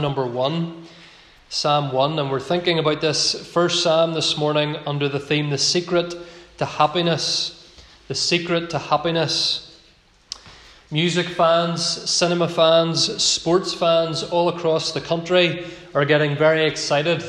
number 1, Psalm 1, and we're thinking about this first psalm this morning under the theme The Secret to Happiness. The Secret to Happiness. Music fans, cinema fans, sports fans all across the country are getting very excited.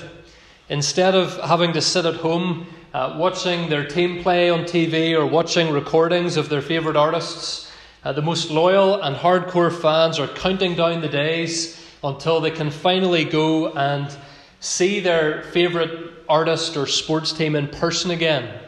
Instead of having to sit at home uh, watching their team play on TV or watching recordings of their favourite artists, uh, the most loyal and hardcore fans are counting down the days until they can finally go and see their favourite artist or sports team in person again.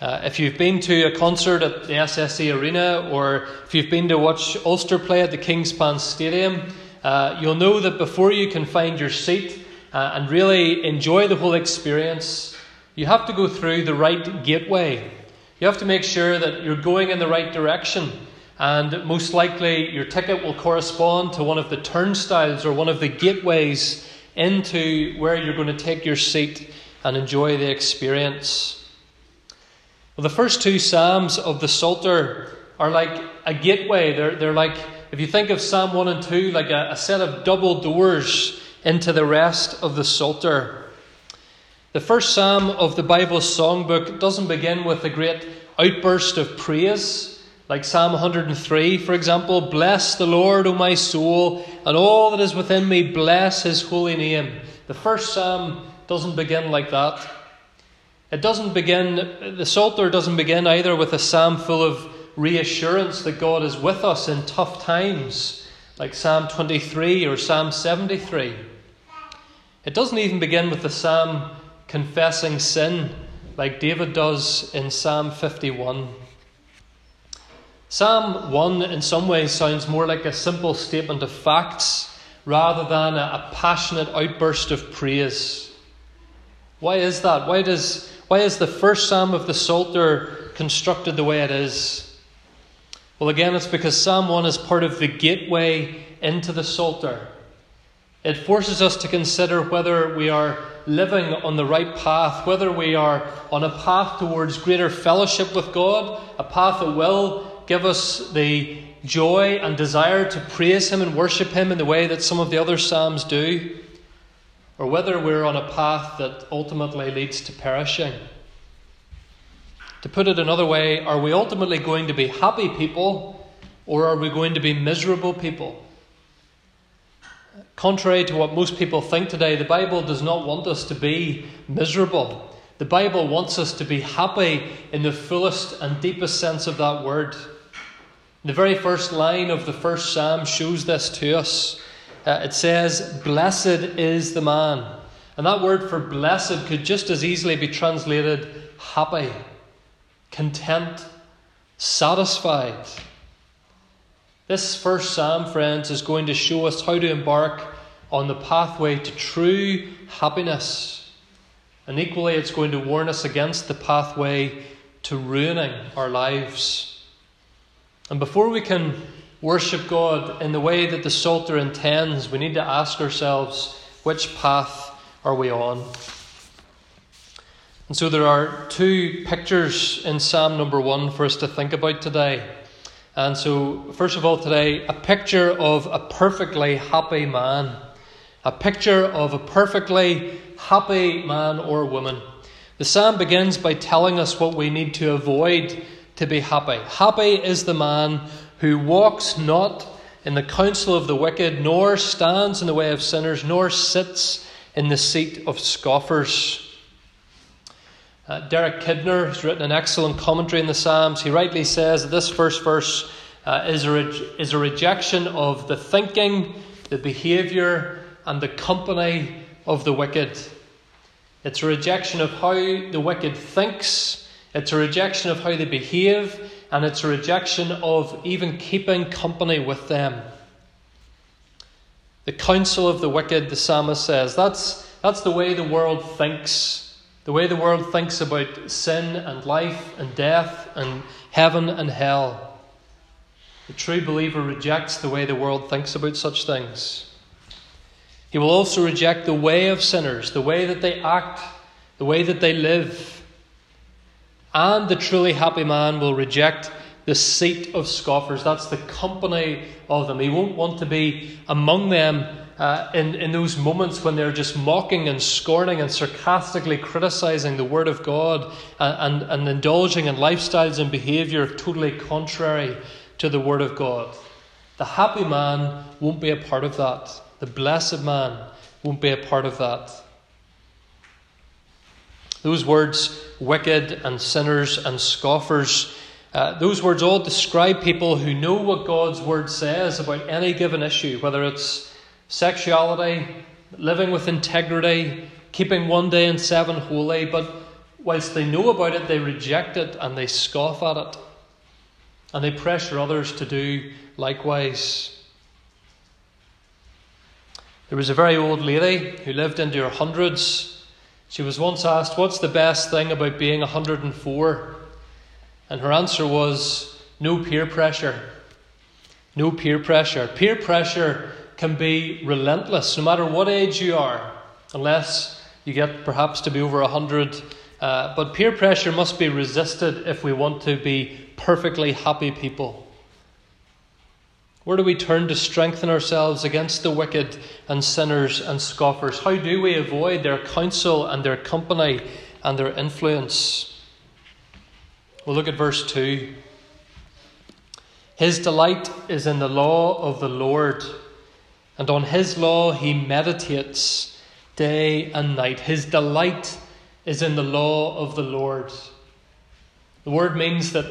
Uh, if you've been to a concert at the SSE Arena or if you've been to watch Ulster play at the Kingspan Stadium, uh, you'll know that before you can find your seat uh, and really enjoy the whole experience, you have to go through the right gateway. You have to make sure that you're going in the right direction. And most likely, your ticket will correspond to one of the turnstiles or one of the gateways into where you're going to take your seat and enjoy the experience. Well, the first two Psalms of the Psalter are like a gateway. They're, they're like, if you think of Psalm 1 and 2, like a, a set of double doors into the rest of the Psalter. The first Psalm of the Bible songbook doesn't begin with a great outburst of praise. Like Psalm 103, for example, bless the Lord, O my soul, and all that is within me, bless his holy name. The first psalm doesn't begin like that. It doesn't begin, the Psalter doesn't begin either with a psalm full of reassurance that God is with us in tough times, like Psalm 23 or Psalm 73. It doesn't even begin with the psalm confessing sin, like David does in Psalm 51. Psalm 1 in some ways sounds more like a simple statement of facts rather than a, a passionate outburst of praise. Why is that? Why, does, why is the first psalm of the Psalter constructed the way it is? Well, again, it's because Psalm 1 is part of the gateway into the Psalter. It forces us to consider whether we are living on the right path, whether we are on a path towards greater fellowship with God, a path that will give us the joy and desire to praise Him and worship Him in the way that some of the other Psalms do, or whether we're on a path that ultimately leads to perishing. To put it another way, are we ultimately going to be happy people, or are we going to be miserable people? Contrary to what most people think today, the Bible does not want us to be miserable. The Bible wants us to be happy in the fullest and deepest sense of that word. The very first line of the first psalm shows this to us. Uh, it says, Blessed is the man. And that word for blessed could just as easily be translated happy, content, satisfied. This first psalm, friends, is going to show us how to embark on the pathway to true happiness. And equally, it's going to warn us against the pathway to ruining our lives. And before we can worship God in the way that the Psalter intends, we need to ask ourselves which path are we on? And so there are two pictures in Psalm number one for us to think about today. And so, first of all, today, a picture of a perfectly happy man. A picture of a perfectly happy man or woman. The psalm begins by telling us what we need to avoid to be happy. Happy is the man who walks not in the counsel of the wicked, nor stands in the way of sinners, nor sits in the seat of scoffers. Uh, Derek Kidner has written an excellent commentary in the Psalms. He rightly says that this first verse uh, is, a re- is a rejection of the thinking, the behaviour, and the company of the wicked. It's a rejection of how the wicked thinks it's a rejection of how they behave, and it's a rejection of even keeping company with them. The counsel of the wicked, the psalmist says, that's, that's the way the world thinks. The way the world thinks about sin and life and death and heaven and hell. The true believer rejects the way the world thinks about such things. He will also reject the way of sinners, the way that they act, the way that they live. And the truly happy man will reject the seat of scoffers. That's the company of them. He won't want to be among them uh, in, in those moments when they're just mocking and scorning and sarcastically criticizing the Word of God and, and, and indulging in lifestyles and behavior totally contrary to the Word of God. The happy man won't be a part of that. The blessed man won't be a part of that. Those words, wicked and sinners and scoffers, uh, those words all describe people who know what God's word says about any given issue, whether it's sexuality, living with integrity, keeping one day in seven holy, but whilst they know about it, they reject it and they scoff at it. And they pressure others to do likewise. There was a very old lady who lived into her hundreds. She was once asked, What's the best thing about being 104? And her answer was, No peer pressure. No peer pressure. Peer pressure can be relentless, no matter what age you are, unless you get perhaps to be over 100. Uh, but peer pressure must be resisted if we want to be perfectly happy people. Where do we turn to strengthen ourselves against the wicked and sinners and scoffers? How do we avoid their counsel and their company and their influence? We'll look at verse 2. His delight is in the law of the Lord, and on his law he meditates day and night. His delight is in the law of the Lord. The word means that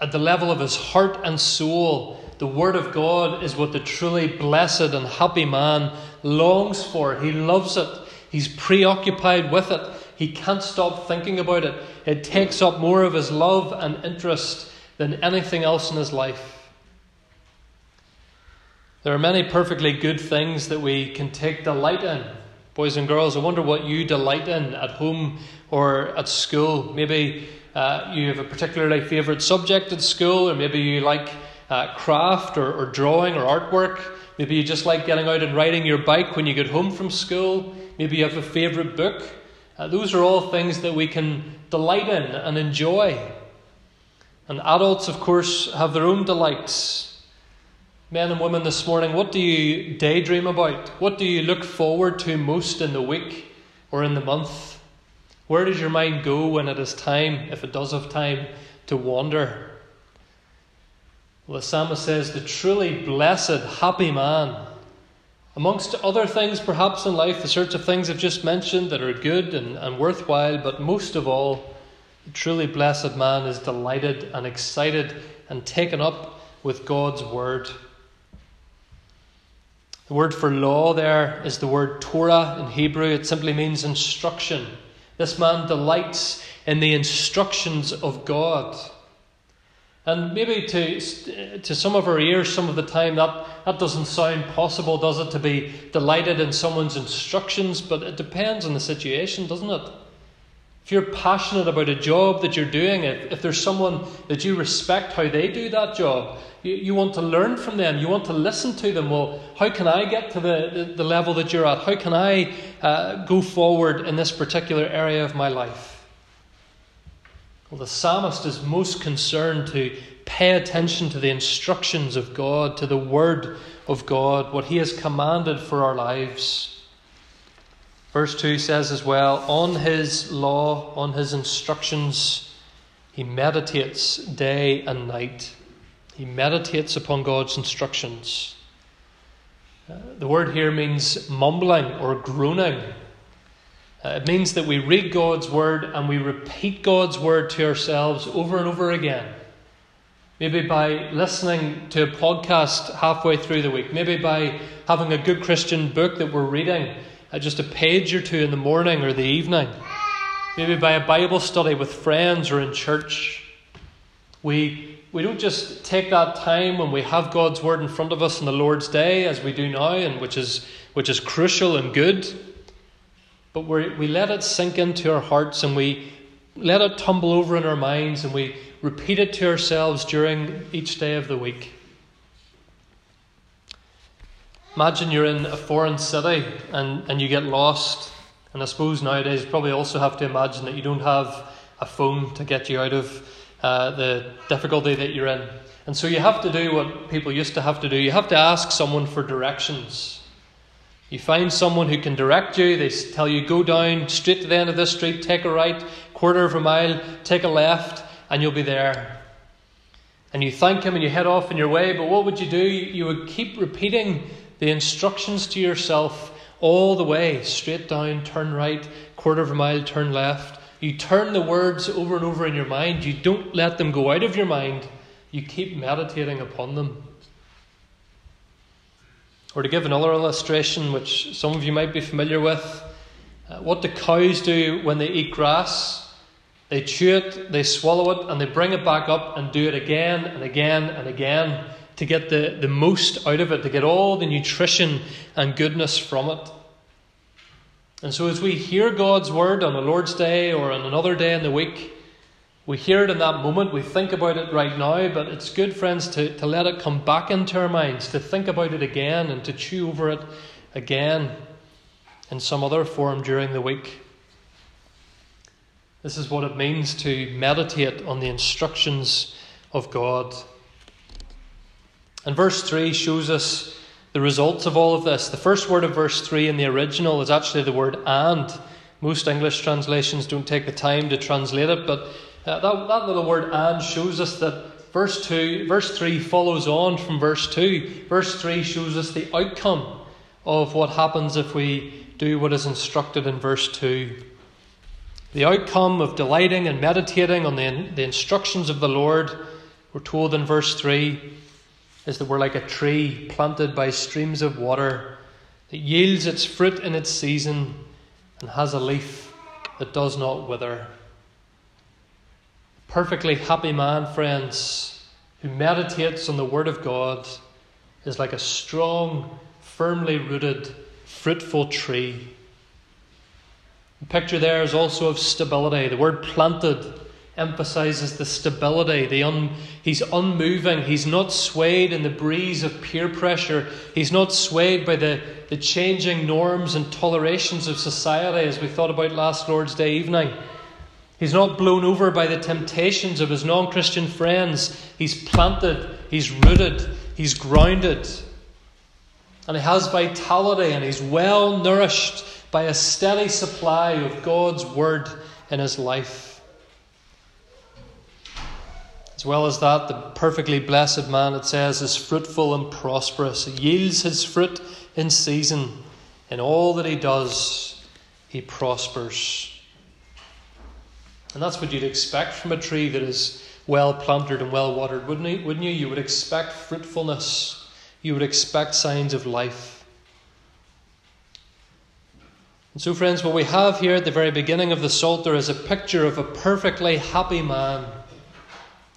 at the level of his heart and soul, the Word of God is what the truly blessed and happy man longs for. He loves it, he's preoccupied with it, he can't stop thinking about it. It takes up more of his love and interest than anything else in his life. There are many perfectly good things that we can take delight in. Boys and girls, I wonder what you delight in at home or at school. Maybe uh, you have a particularly favourite subject at school, or maybe you like uh, craft or, or drawing or artwork. Maybe you just like getting out and riding your bike when you get home from school. Maybe you have a favourite book. Uh, those are all things that we can delight in and enjoy. And adults, of course, have their own delights. Men and women this morning, what do you daydream about? What do you look forward to most in the week or in the month? Where does your mind go when it is time, if it does have time, to wander? Well, the psalmist says, the truly blessed, happy man. Amongst other things, perhaps in life, the sorts of things I've just mentioned that are good and, and worthwhile, but most of all, the truly blessed man is delighted and excited and taken up with God's word. The word for law there is the word Torah in Hebrew. It simply means instruction. This man delights in the instructions of God. And maybe to, to some of our ears, some of the time, that, that doesn't sound possible, does it, to be delighted in someone's instructions? But it depends on the situation, doesn't it? If you're passionate about a job that you're doing, if, if there's someone that you respect how they do that job, you, you want to learn from them, you want to listen to them. Well, how can I get to the, the, the level that you're at? How can I uh, go forward in this particular area of my life? Well, the psalmist is most concerned to pay attention to the instructions of God, to the word of God, what he has commanded for our lives. Verse 2 says as well, on his law, on his instructions, he meditates day and night. He meditates upon God's instructions. Uh, the word here means mumbling or groaning. Uh, it means that we read God's word and we repeat God's word to ourselves over and over again. Maybe by listening to a podcast halfway through the week. Maybe by having a good Christian book that we're reading, uh, just a page or two in the morning or the evening. Maybe by a Bible study with friends or in church. We, we don't just take that time when we have God's word in front of us on the Lord's Day, as we do now, and which is, which is crucial and good but we we let it sink into our hearts and we let it tumble over in our minds and we repeat it to ourselves during each day of the week. Imagine you're in a foreign city and, and you get lost. And I suppose nowadays you probably also have to imagine that you don't have a phone to get you out of uh, the difficulty that you're in. And so you have to do what people used to have to do you have to ask someone for directions. You find someone who can direct you, they tell you, go down straight to the end of this street, take a right, quarter of a mile, take a left, and you'll be there. And you thank him and you head off on your way, but what would you do? You would keep repeating the instructions to yourself all the way straight down, turn right, quarter of a mile, turn left. You turn the words over and over in your mind. You don't let them go out of your mind. You keep meditating upon them. Or to give another illustration, which some of you might be familiar with, uh, what do cows do when they eat grass? They chew it, they swallow it, and they bring it back up and do it again and again and again to get the, the most out of it, to get all the nutrition and goodness from it. And so, as we hear God's word on the Lord's Day or on another day in the week, we hear it in that moment, we think about it right now, but it's good, friends, to, to let it come back into our minds, to think about it again and to chew over it again in some other form during the week. This is what it means to meditate on the instructions of God. And verse 3 shows us the results of all of this. The first word of verse 3 in the original is actually the word and. Most English translations don't take the time to translate it, but uh, that, that little word and shows us that verse 2, verse 3 follows on from verse 2. Verse 3 shows us the outcome of what happens if we do what is instructed in verse 2. The outcome of delighting and meditating on the, the instructions of the Lord, we're told in verse 3, is that we're like a tree planted by streams of water that yields its fruit in its season and has a leaf that does not wither. Perfectly happy man, friends, who meditates on the Word of God is like a strong, firmly rooted, fruitful tree the picture there is also of stability. The word planted emphasizes the stability. The un, he's unmoving. He's not swayed in the breeze of peer pressure. He's not swayed by the, the changing norms and tolerations of society, as we thought about last Lord's Day evening. He's not blown over by the temptations of his non Christian friends. He's planted, he's rooted, he's grounded. And he has vitality and he's well nourished by a steady supply of God's word in his life. As well as that, the perfectly blessed man, it says, is fruitful and prosperous. He yields his fruit in season. In all that he does, he prospers. And that's what you'd expect from a tree that is well planted and well watered, wouldn't you? Wouldn't you? You would expect fruitfulness. You would expect signs of life. And so, friends, what we have here at the very beginning of the Psalter is a picture of a perfectly happy man.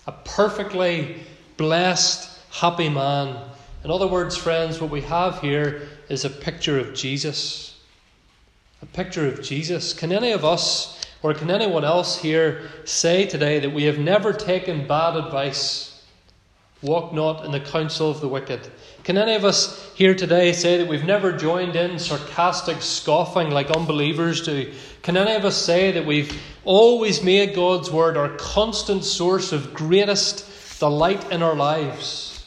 A perfectly blessed, happy man. In other words, friends, what we have here is a picture of Jesus. A picture of Jesus. Can any of us, or can anyone else here, say today that we have never taken bad advice? Walk not in the counsel of the wicked. Can any of us here today say that we've never joined in sarcastic scoffing like unbelievers do? Can any of us say that we've always made God's Word our constant source of greatest delight in our lives?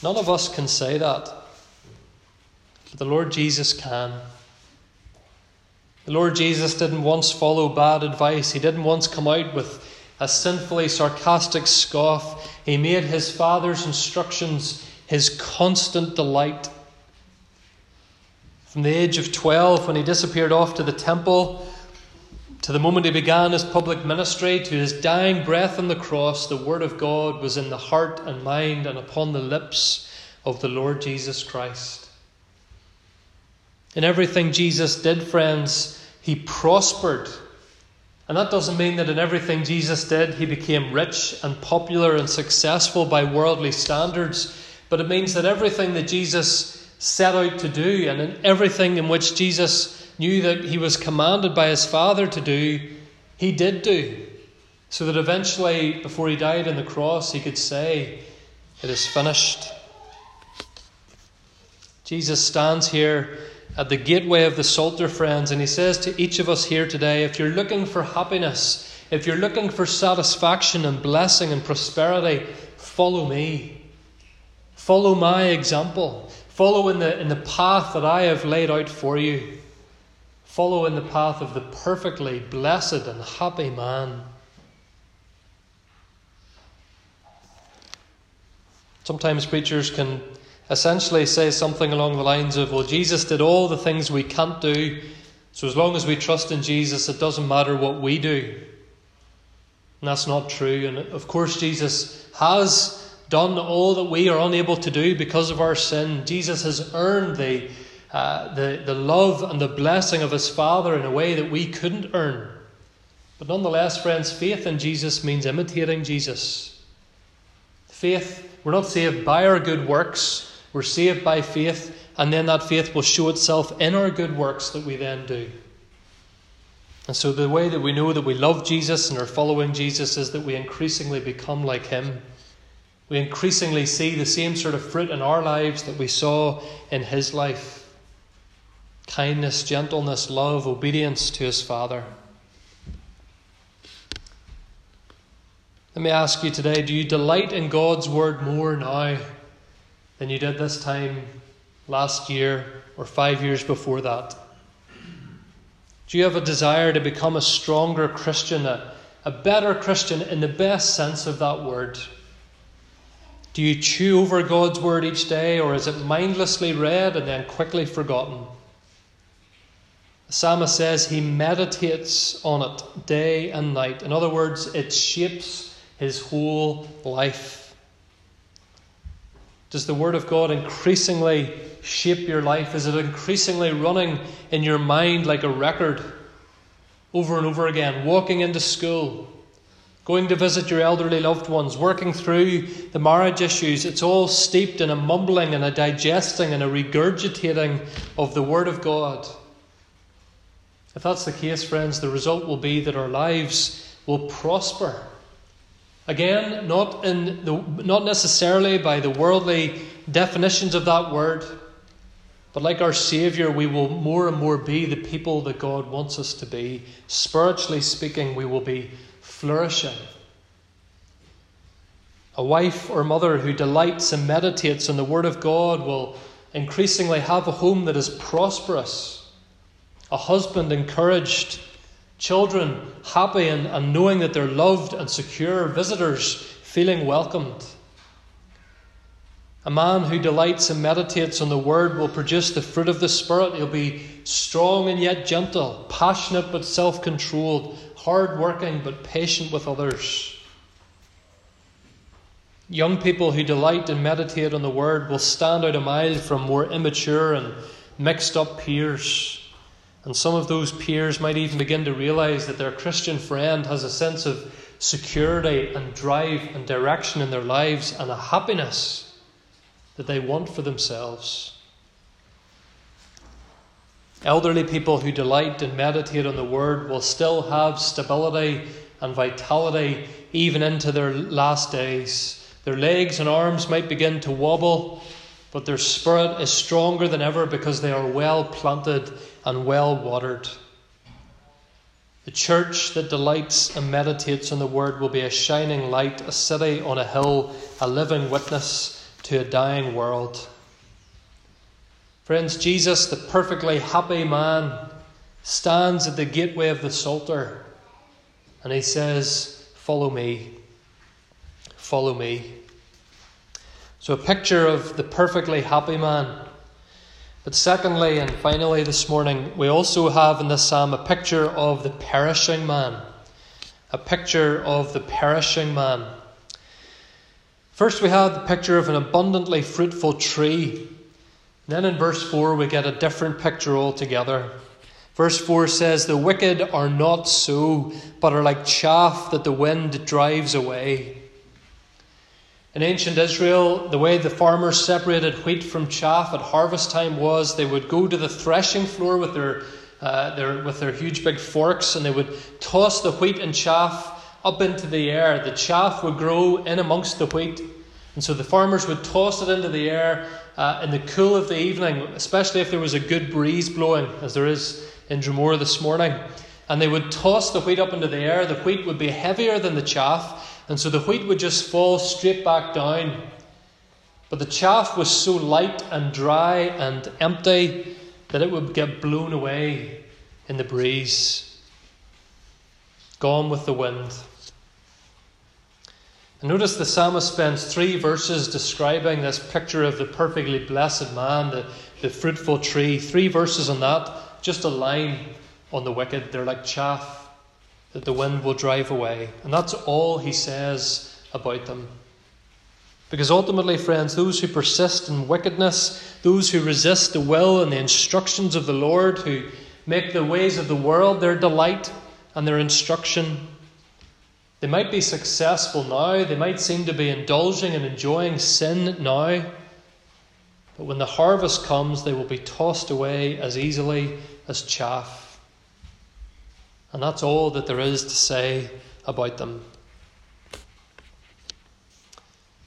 None of us can say that. But the Lord Jesus can. The Lord Jesus didn't once follow bad advice, He didn't once come out with a sinfully sarcastic scoff. He made His Father's instructions his constant delight. From the age of 12, when he disappeared off to the temple, to the moment he began his public ministry, to his dying breath on the cross, the Word of God was in the heart and mind and upon the lips of the Lord Jesus Christ. In everything Jesus did, friends, he prospered. And that doesn't mean that in everything Jesus did, he became rich and popular and successful by worldly standards. But it means that everything that Jesus set out to do and in everything in which Jesus knew that he was commanded by his Father to do, he did do. So that eventually, before he died on the cross, he could say, It is finished. Jesus stands here at the gateway of the Psalter, friends, and he says to each of us here today if you're looking for happiness, if you're looking for satisfaction and blessing and prosperity, follow me. Follow my example. Follow in the, in the path that I have laid out for you. Follow in the path of the perfectly blessed and happy man. Sometimes preachers can essentially says something along the lines of, Well, Jesus did all the things we can't do, so as long as we trust in Jesus, it doesn't matter what we do. And that's not true. And of course, Jesus has done all that we are unable to do because of our sin. Jesus has earned the, uh, the, the love and the blessing of his Father in a way that we couldn't earn. But nonetheless, friends, faith in Jesus means imitating Jesus. Faith, we're not saved by our good works, we're saved by faith, and then that faith will show itself in our good works that we then do. And so, the way that we know that we love Jesus and are following Jesus is that we increasingly become like him. We increasingly see the same sort of fruit in our lives that we saw in his life kindness, gentleness, love, obedience to his Father. Let me ask you today do you delight in God's word more now than you did this time last year or five years before that? Do you have a desire to become a stronger Christian, a, a better Christian in the best sense of that word? Do you chew over God's word each day, or is it mindlessly read and then quickly forgotten? The psalmist says he meditates on it day and night. In other words, it shapes his whole life. Does the Word of God increasingly shape your life? Is it increasingly running in your mind like a record over and over again? Walking into school, going to visit your elderly loved ones, working through the marriage issues, it's all steeped in a mumbling and a digesting and a regurgitating of the Word of God. If that's the case, friends, the result will be that our lives will prosper. Again, not, in the, not necessarily by the worldly definitions of that word, but like our Saviour, we will more and more be the people that God wants us to be. Spiritually speaking, we will be flourishing. A wife or mother who delights and meditates on the Word of God will increasingly have a home that is prosperous. A husband encouraged, children happy and, and knowing that they're loved and secure, visitors feeling welcomed. A man who delights and meditates on the Word will produce the fruit of the Spirit. He'll be strong and yet gentle, passionate but self controlled, hard working but patient with others. Young people who delight and meditate on the Word will stand out a mile from more immature and mixed up peers. And some of those peers might even begin to realize that their Christian friend has a sense of security and drive and direction in their lives and a happiness that they want for themselves. Elderly people who delight and meditate on the Word will still have stability and vitality even into their last days. Their legs and arms might begin to wobble, but their spirit is stronger than ever because they are well planted and well watered. The church that delights and meditates on the Word will be a shining light, a city on a hill, a living witness to a dying world. Friends, Jesus, the perfectly happy man, stands at the gateway of the Psalter and he says, Follow me. Follow me. So, a picture of the perfectly happy man. But secondly and finally this morning, we also have in this psalm a picture of the perishing man. A picture of the perishing man. First, we have the picture of an abundantly fruitful tree. Then in verse 4, we get a different picture altogether. Verse 4 says, The wicked are not so, but are like chaff that the wind drives away. In ancient Israel, the way the farmers separated wheat from chaff at harvest time was they would go to the threshing floor with their, uh, their, with their huge big forks and they would toss the wheat and chaff up into the air. The chaff would grow in amongst the wheat. And so the farmers would toss it into the air uh, in the cool of the evening, especially if there was a good breeze blowing, as there is in Dromore this morning. and they would toss the wheat up into the air. The wheat would be heavier than the chaff, and so the wheat would just fall straight back down. But the chaff was so light and dry and empty that it would get blown away in the breeze, gone with the wind. And notice the psalmist spends three verses describing this picture of the perfectly blessed man, the, the fruitful tree. Three verses on that, just a line on the wicked. They're like chaff that the wind will drive away. And that's all he says about them. Because ultimately, friends, those who persist in wickedness, those who resist the will and the instructions of the Lord, who make the ways of the world their delight and their instruction, they might be successful now, they might seem to be indulging and enjoying sin now, but when the harvest comes, they will be tossed away as easily as chaff. And that's all that there is to say about them.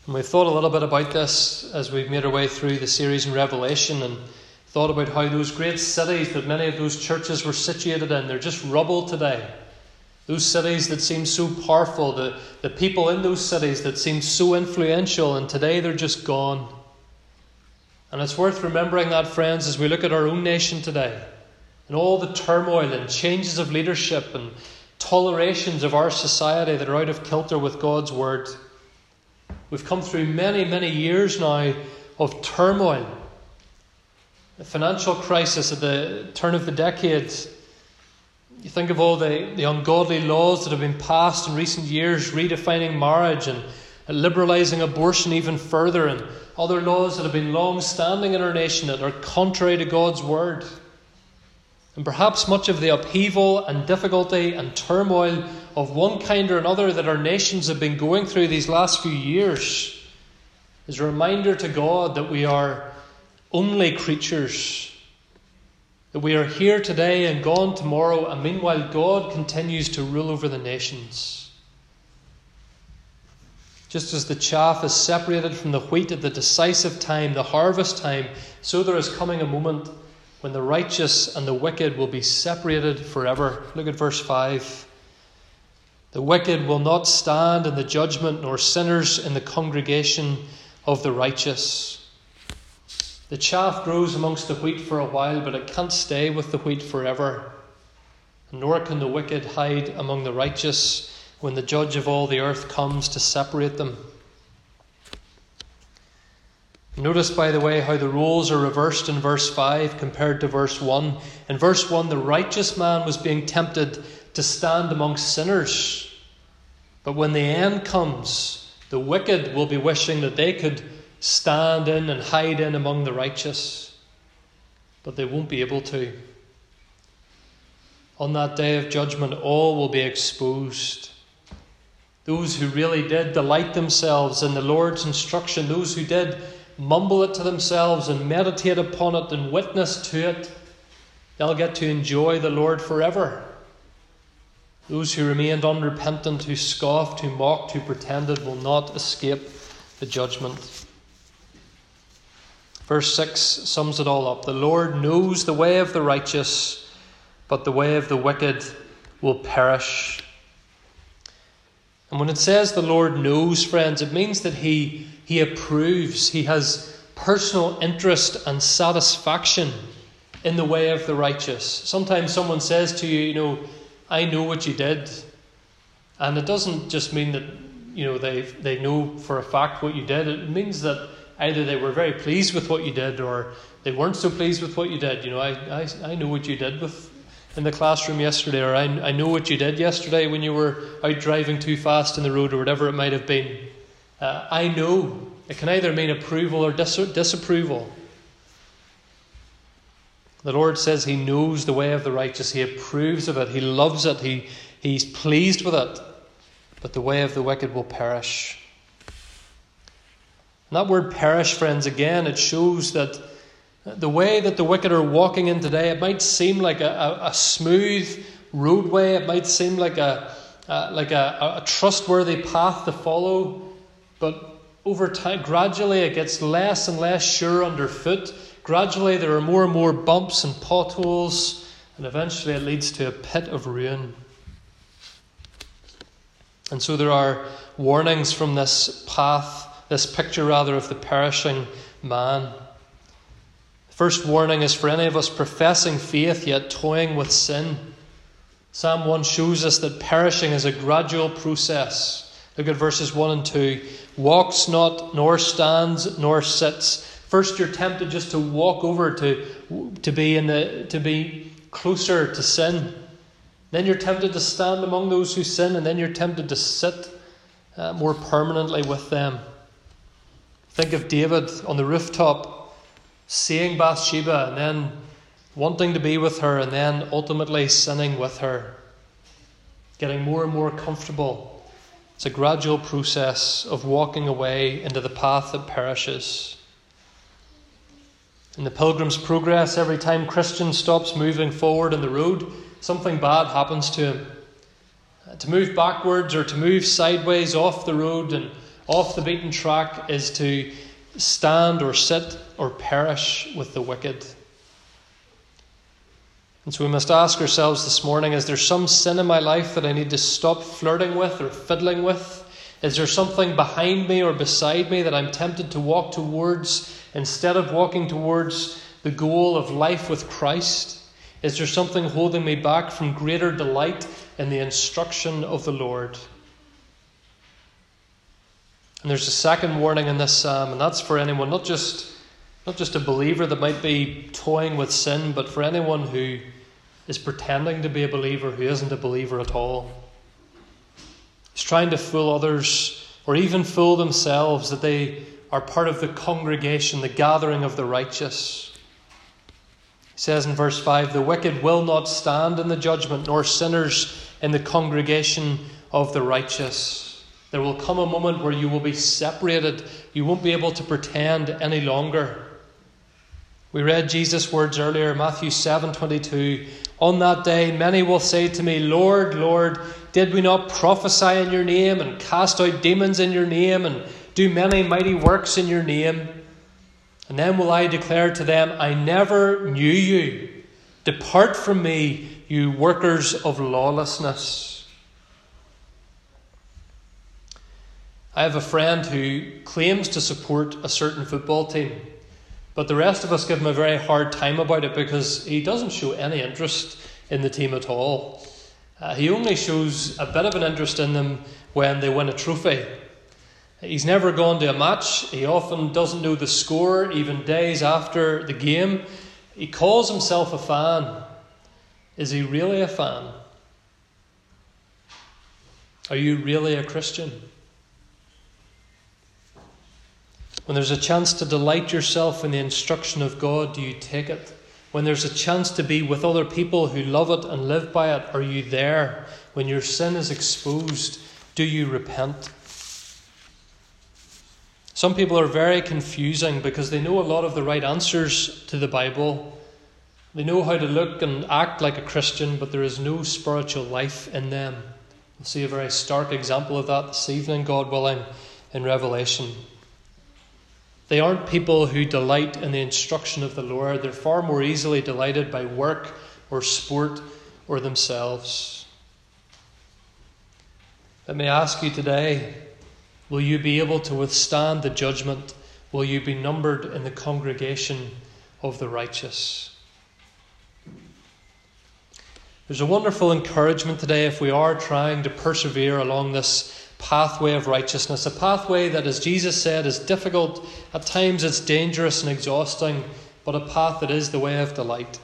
And we've thought a little bit about this as we've made our way through the series in Revelation and thought about how those great cities that many of those churches were situated in, they're just rubble today. Those cities that seem so powerful, the, the people in those cities that seem so influential, and today they're just gone. And it's worth remembering that, friends, as we look at our own nation today and all the turmoil and changes of leadership and tolerations of our society that are out of kilter with God's Word. We've come through many, many years now of turmoil. The financial crisis at the turn of the decade. You think of all the, the ungodly laws that have been passed in recent years, redefining marriage and liberalising abortion even further, and other laws that have been long standing in our nation that are contrary to God's word. And perhaps much of the upheaval and difficulty and turmoil of one kind or another that our nations have been going through these last few years is a reminder to God that we are only creatures. That we are here today and gone tomorrow, and meanwhile, God continues to rule over the nations. Just as the chaff is separated from the wheat at the decisive time, the harvest time, so there is coming a moment when the righteous and the wicked will be separated forever. Look at verse 5. The wicked will not stand in the judgment, nor sinners in the congregation of the righteous. The chaff grows amongst the wheat for a while, but it can't stay with the wheat forever. Nor can the wicked hide among the righteous when the judge of all the earth comes to separate them. Notice, by the way, how the roles are reversed in verse 5 compared to verse 1. In verse 1, the righteous man was being tempted to stand amongst sinners. But when the end comes, the wicked will be wishing that they could stand in and hide in among the righteous, but they won't be able to. On that day of judgment, all will be exposed. Those who really did delight themselves in the Lord's instruction, those who did mumble it to themselves and meditate upon it and witness to it, they'll get to enjoy the Lord forever. Those who remained unrepentant, who scoffed, who mocked, who pretended, will not escape the judgment. Verse 6 sums it all up. The Lord knows the way of the righteous, but the way of the wicked will perish. And when it says the Lord knows, friends, it means that He, he approves, He has personal interest and satisfaction in the way of the righteous. Sometimes someone says to you, you know, I know what you did. And it doesn't just mean that you know they they know for a fact what you did. It means that either they were very pleased with what you did or they weren't so pleased with what you did. You know, I, I, I know what you did with in the classroom yesterday, or I, I know what you did yesterday when you were out driving too fast in the road, or whatever it might have been. Uh, I know. It can either mean approval or dis- disapproval. The Lord says He knows the way of the righteous, He approves of it, He loves it, he, He's pleased with it. But the way of the wicked will perish. And that word perish, friends, again, it shows that the way that the wicked are walking in today, it might seem like a, a, a smooth roadway, it might seem like a, a like a, a trustworthy path to follow, but over time, gradually, it gets less and less sure underfoot Gradually, there are more and more bumps and potholes, and eventually it leads to a pit of ruin. And so there are warnings from this path, this picture rather, of the perishing man. First warning is for any of us professing faith yet toying with sin. Psalm 1 shows us that perishing is a gradual process. Look at verses 1 and 2. Walks not, nor stands, nor sits. First, you're tempted just to walk over to, to, be, in the, to be closer to sin. Then you're tempted to stand among those who sin, and then you're tempted to sit uh, more permanently with them. Think of David on the rooftop, seeing Bathsheba, and then wanting to be with her, and then ultimately sinning with her, getting more and more comfortable. It's a gradual process of walking away into the path that perishes. In the Pilgrim's Progress, every time Christian stops moving forward in the road, something bad happens to him. Uh, to move backwards or to move sideways off the road and off the beaten track is to stand or sit or perish with the wicked. And so we must ask ourselves this morning is there some sin in my life that I need to stop flirting with or fiddling with? Is there something behind me or beside me that I'm tempted to walk towards instead of walking towards the goal of life with Christ? Is there something holding me back from greater delight in the instruction of the Lord? And there's a second warning in this psalm, and that's for anyone, not just, not just a believer that might be toying with sin, but for anyone who is pretending to be a believer who isn't a believer at all. He's trying to fool others or even fool themselves that they are part of the congregation, the gathering of the righteous. He says in verse 5 The wicked will not stand in the judgment, nor sinners in the congregation of the righteous. There will come a moment where you will be separated. You won't be able to pretend any longer. We read Jesus' words earlier, Matthew 7 22. On that day, many will say to me, Lord, Lord, did we not prophesy in your name, and cast out demons in your name, and do many mighty works in your name? And then will I declare to them, I never knew you. Depart from me, you workers of lawlessness. I have a friend who claims to support a certain football team, but the rest of us give him a very hard time about it because he doesn't show any interest in the team at all. Uh, he only shows a bit of an interest in them when they win a trophy. He's never gone to a match. He often doesn't know the score, even days after the game. He calls himself a fan. Is he really a fan? Are you really a Christian? When there's a chance to delight yourself in the instruction of God, do you take it? When there's a chance to be with other people who love it and live by it, are you there? When your sin is exposed, do you repent? Some people are very confusing because they know a lot of the right answers to the Bible. They know how to look and act like a Christian, but there is no spiritual life in them. We'll see a very stark example of that this evening, God willing, in Revelation. They aren't people who delight in the instruction of the Lord. They're far more easily delighted by work or sport or themselves. Let me ask you today Will you be able to withstand the judgment? Will you be numbered in the congregation of the righteous? There's a wonderful encouragement today if we are trying to persevere along this pathway of righteousness, a pathway that, as Jesus said, is difficult, at times it's dangerous and exhausting, but a path that is the way of delight.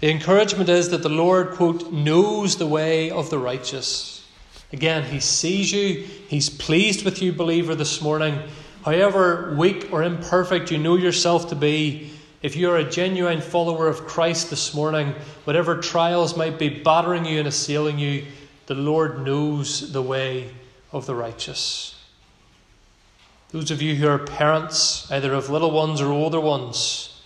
The encouragement is that the Lord, quote, knows the way of the righteous. Again, He sees you, He's pleased with you, believer, this morning. However weak or imperfect you know yourself to be, if you're a genuine follower of Christ this morning, whatever trials might be battering you and assailing you, the Lord knows the way of the righteous. Those of you who are parents, either of little ones or older ones,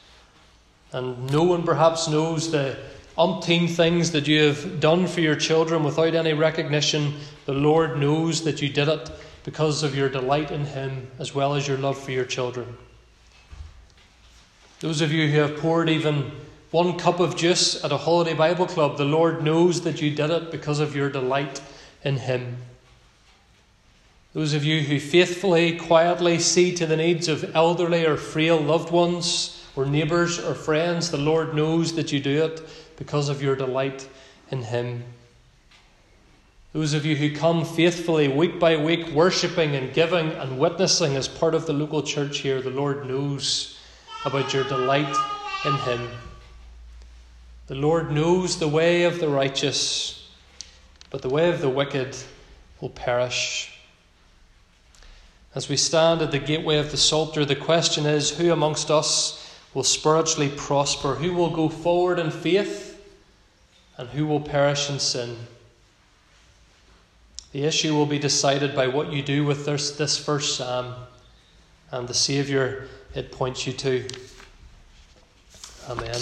and no one perhaps knows the umpteen things that you have done for your children without any recognition, the Lord knows that you did it because of your delight in Him as well as your love for your children. Those of you who have poured even one cup of juice at a holiday Bible club, the Lord knows that you did it because of your delight in Him. Those of you who faithfully, quietly see to the needs of elderly or frail loved ones, or neighbours or friends, the Lord knows that you do it because of your delight in Him. Those of you who come faithfully week by week, worshipping and giving and witnessing as part of the local church here, the Lord knows about your delight in Him. The Lord knows the way of the righteous, but the way of the wicked will perish. As we stand at the gateway of the Psalter, the question is who amongst us will spiritually prosper? Who will go forward in faith? And who will perish in sin? The issue will be decided by what you do with this, this first psalm and the Saviour it points you to. Amen.